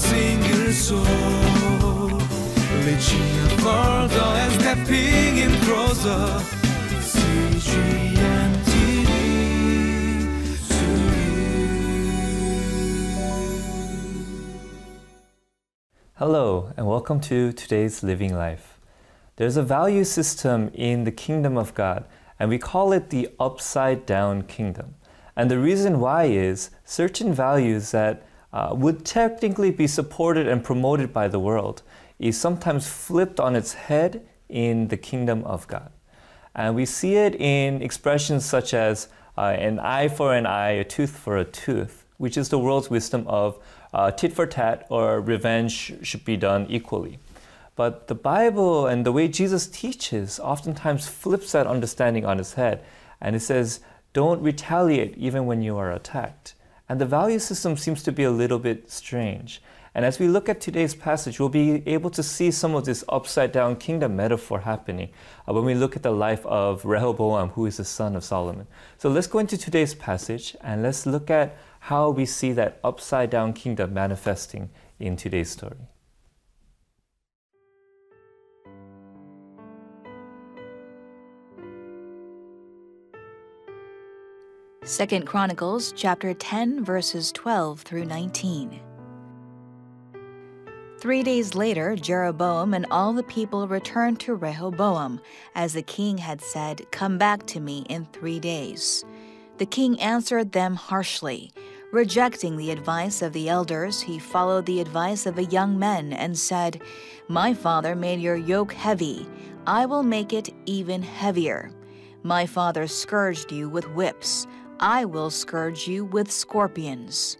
single soul. Further and stepping in closer. Hello, and welcome to today's Living Life. There's a value system in the kingdom of God, and we call it the upside down kingdom. And the reason why is certain values that uh, would technically be supported and promoted by the world is sometimes flipped on its head in the kingdom of God. And we see it in expressions such as uh, an eye for an eye, a tooth for a tooth, which is the world's wisdom of uh, tit for tat or revenge should be done equally. But the Bible and the way Jesus teaches oftentimes flips that understanding on its head. And it says, don't retaliate even when you are attacked. And the value system seems to be a little bit strange. And as we look at today's passage, we'll be able to see some of this upside down kingdom metaphor happening uh, when we look at the life of Rehoboam, who is the son of Solomon. So let's go into today's passage and let's look at how we see that upside down kingdom manifesting in today's story. Second Chronicles chapter 10 verses 12 through 19. Three days later, Jeroboam and all the people returned to Rehoboam, as the king had said, Come back to me in three days. The king answered them harshly. Rejecting the advice of the elders, he followed the advice of the young men and said, My father made your yoke heavy. I will make it even heavier. My father scourged you with whips. I will scourge you with scorpions.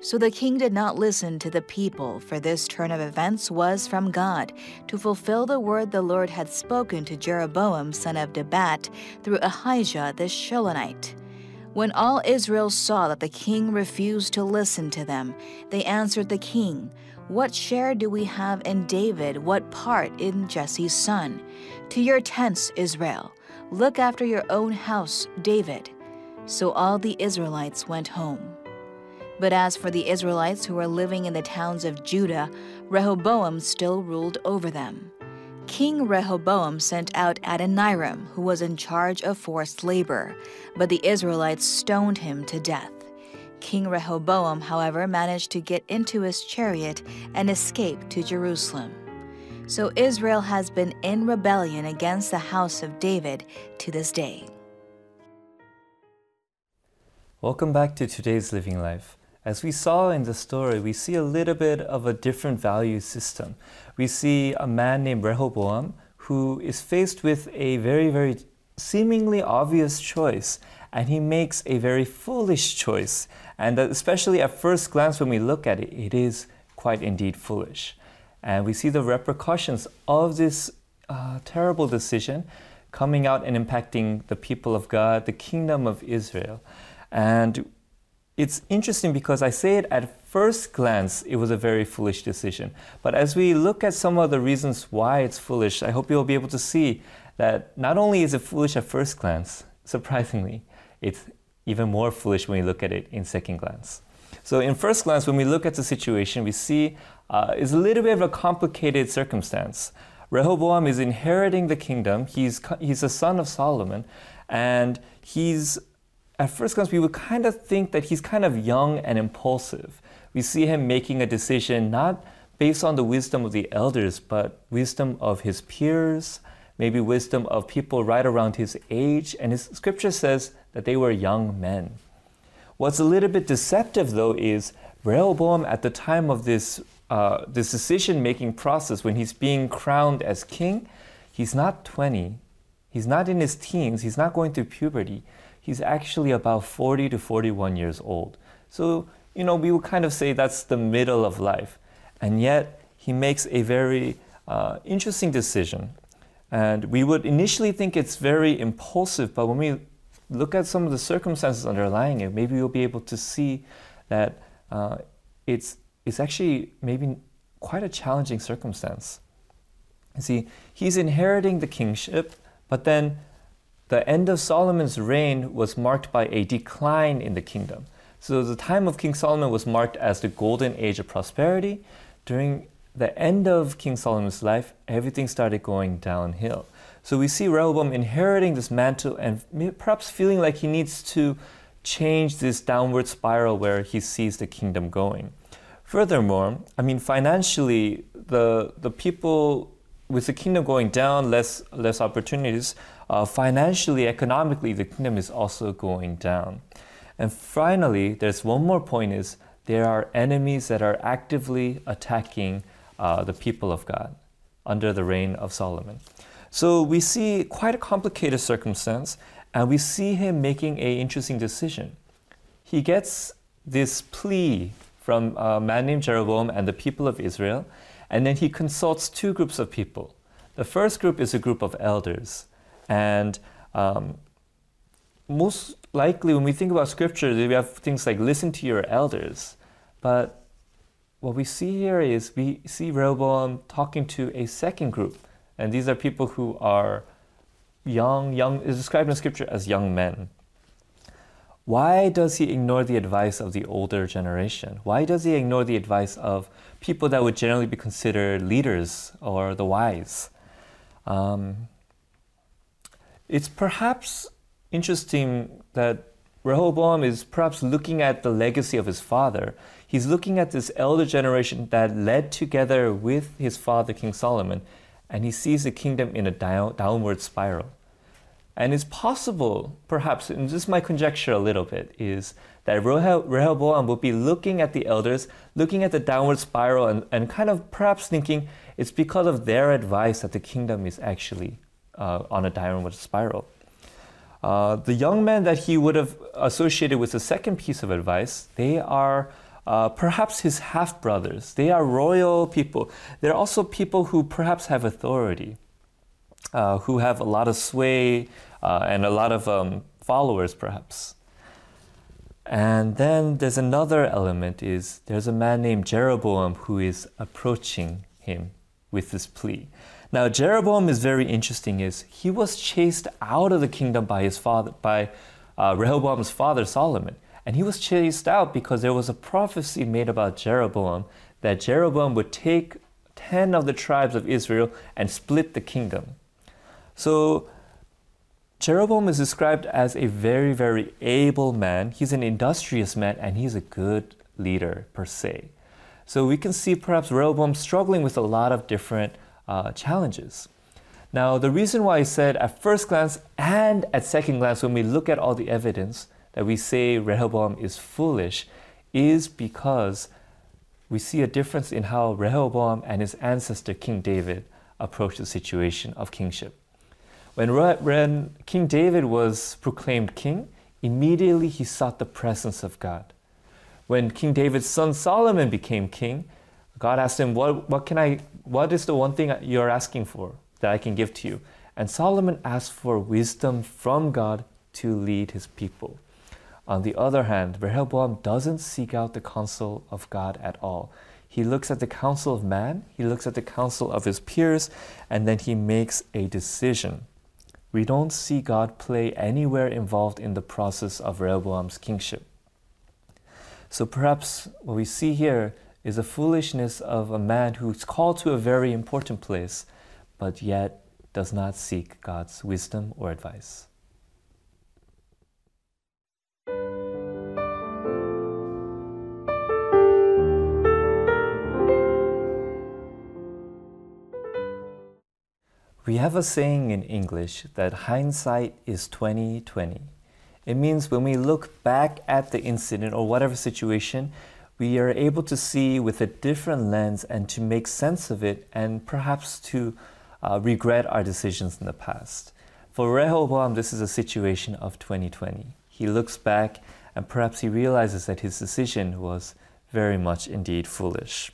So the king did not listen to the people, for this turn of events was from God, to fulfill the word the Lord had spoken to Jeroboam son of Nebat through Ahijah the Shilonite. When all Israel saw that the king refused to listen to them, they answered the king, What share do we have in David? What part in Jesse's son? To your tents, Israel. Look after your own house, David. So all the Israelites went home. But as for the Israelites who were living in the towns of Judah, Rehoboam still ruled over them. King Rehoboam sent out Adoniram, who was in charge of forced labor, but the Israelites stoned him to death. King Rehoboam, however, managed to get into his chariot and escape to Jerusalem. So Israel has been in rebellion against the house of David to this day. Welcome back to today's Living Life. As we saw in the story, we see a little bit of a different value system. We see a man named Rehoboam who is faced with a very, very seemingly obvious choice, and he makes a very foolish choice. And especially at first glance, when we look at it, it is quite indeed foolish. And we see the repercussions of this uh, terrible decision coming out and impacting the people of God, the kingdom of Israel. And it's interesting because I say it at first glance, it was a very foolish decision. But as we look at some of the reasons why it's foolish, I hope you'll be able to see that not only is it foolish at first glance, surprisingly, it's even more foolish when we look at it in second glance. So, in first glance, when we look at the situation, we see uh, it's a little bit of a complicated circumstance. Rehoboam is inheriting the kingdom. He's, he's a son of Solomon, and he's at first glance, we would kind of think that he's kind of young and impulsive. We see him making a decision not based on the wisdom of the elders, but wisdom of his peers, maybe wisdom of people right around his age. And his scripture says that they were young men. What's a little bit deceptive, though, is Rehoboam at the time of this, uh, this decision making process, when he's being crowned as king, he's not 20, he's not in his teens, he's not going through puberty he's actually about 40 to 41 years old. So, you know, we would kind of say that's the middle of life. And yet, he makes a very uh, interesting decision. And we would initially think it's very impulsive, but when we look at some of the circumstances underlying it, maybe we'll be able to see that uh, it's, it's actually maybe quite a challenging circumstance. You see, he's inheriting the kingship, but then the end of Solomon's reign was marked by a decline in the kingdom. So the time of King Solomon was marked as the golden age of prosperity. During the end of King Solomon's life, everything started going downhill. So we see Rehoboam inheriting this mantle and perhaps feeling like he needs to change this downward spiral where he sees the kingdom going. Furthermore, I mean, financially, the, the people with the kingdom going down, less, less opportunities, uh, financially, economically, the kingdom is also going down. And finally, there's one more point is there are enemies that are actively attacking uh, the people of God under the reign of Solomon. So we see quite a complicated circumstance, and we see him making an interesting decision. He gets this plea from a man named Jeroboam and the people of Israel, and then he consults two groups of people. The first group is a group of elders, and um, most likely when we think about scripture, we have things like listen to your elders, but what we see here is we see Rehoboam talking to a second group, and these are people who are young, young is described in scripture as young men. Why does he ignore the advice of the older generation? Why does he ignore the advice of people that would generally be considered leaders or the wise? Um, it's perhaps interesting that Rehoboam is perhaps looking at the legacy of his father. He's looking at this elder generation that led together with his father, King Solomon, and he sees the kingdom in a down, downward spiral. And it's possible, perhaps, and this is my conjecture a little bit, is that Rehoboam would be looking at the elders, looking at the downward spiral, and, and kind of perhaps thinking it's because of their advice that the kingdom is actually uh, on a downward spiral. Uh, the young men that he would have associated with the second piece of advice, they are uh, perhaps his half brothers. They are royal people. They're also people who perhaps have authority, uh, who have a lot of sway uh, and a lot of um, followers, perhaps. And then there's another element is there's a man named Jeroboam who is approaching him with this plea. Now Jeroboam is very interesting is he was chased out of the kingdom by his father by uh, Rehoboam's father Solomon. And he was chased out because there was a prophecy made about Jeroboam that Jeroboam would take 10 of the tribes of Israel and split the kingdom. So Jeroboam is described as a very, very able man. He's an industrious man and he's a good leader per se. So we can see perhaps Rehoboam struggling with a lot of different uh, challenges. Now, the reason why I said at first glance and at second glance, when we look at all the evidence, that we say Rehoboam is foolish is because we see a difference in how Rehoboam and his ancestor King David approached the situation of kingship. When, when King David was proclaimed king, immediately he sought the presence of God. When King David's son Solomon became king, God asked him, what, what, can I, what is the one thing you're asking for that I can give to you? And Solomon asked for wisdom from God to lead his people. On the other hand, Rehoboam doesn't seek out the counsel of God at all. He looks at the counsel of man, he looks at the counsel of his peers, and then he makes a decision. We don't see God play anywhere involved in the process of Rehoboam's kingship. So perhaps what we see here is the foolishness of a man who's called to a very important place, but yet does not seek God's wisdom or advice. We have a saying in English that hindsight is 2020. It means when we look back at the incident or whatever situation, we are able to see with a different lens and to make sense of it and perhaps to uh, regret our decisions in the past. For Rehoboam, this is a situation of 2020. He looks back and perhaps he realizes that his decision was very much indeed foolish.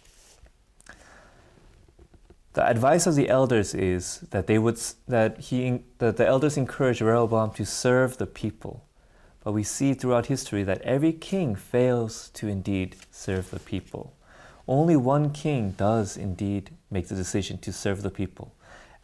The advice of the elders is that they would that he that the elders encourage Rehoboam to serve the people. But we see throughout history that every king fails to indeed serve the people. Only one king does indeed make the decision to serve the people.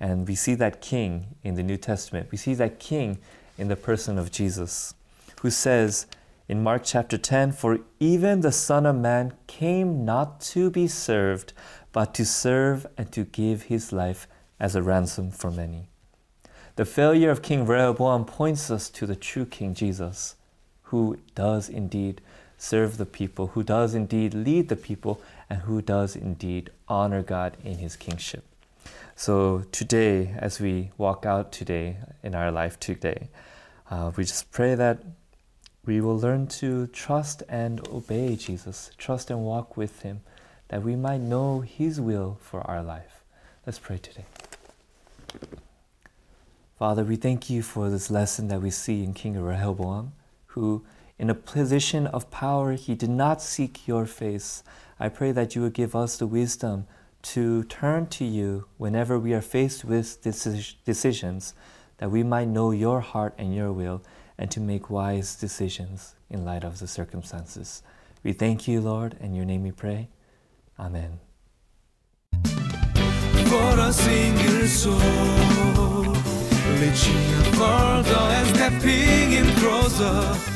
And we see that king in the New Testament. We see that king in the person of Jesus, who says In Mark chapter 10, for even the Son of Man came not to be served, but to serve and to give his life as a ransom for many. The failure of King Rehoboam points us to the true King Jesus, who does indeed serve the people, who does indeed lead the people, and who does indeed honor God in his kingship. So today, as we walk out today in our life today, uh, we just pray that we will learn to trust and obey Jesus, trust and walk with him, that we might know his will for our life. Let's pray today. Father, we thank you for this lesson that we see in King Rehoboam, who, in a position of power, he did not seek your face. I pray that you would give us the wisdom to turn to you whenever we are faced with decisions, that we might know your heart and your will, and to make wise decisions in light of the circumstances. We thank you, Lord, and your name we pray. Amen. For a single soul, reaching and stepping in closer.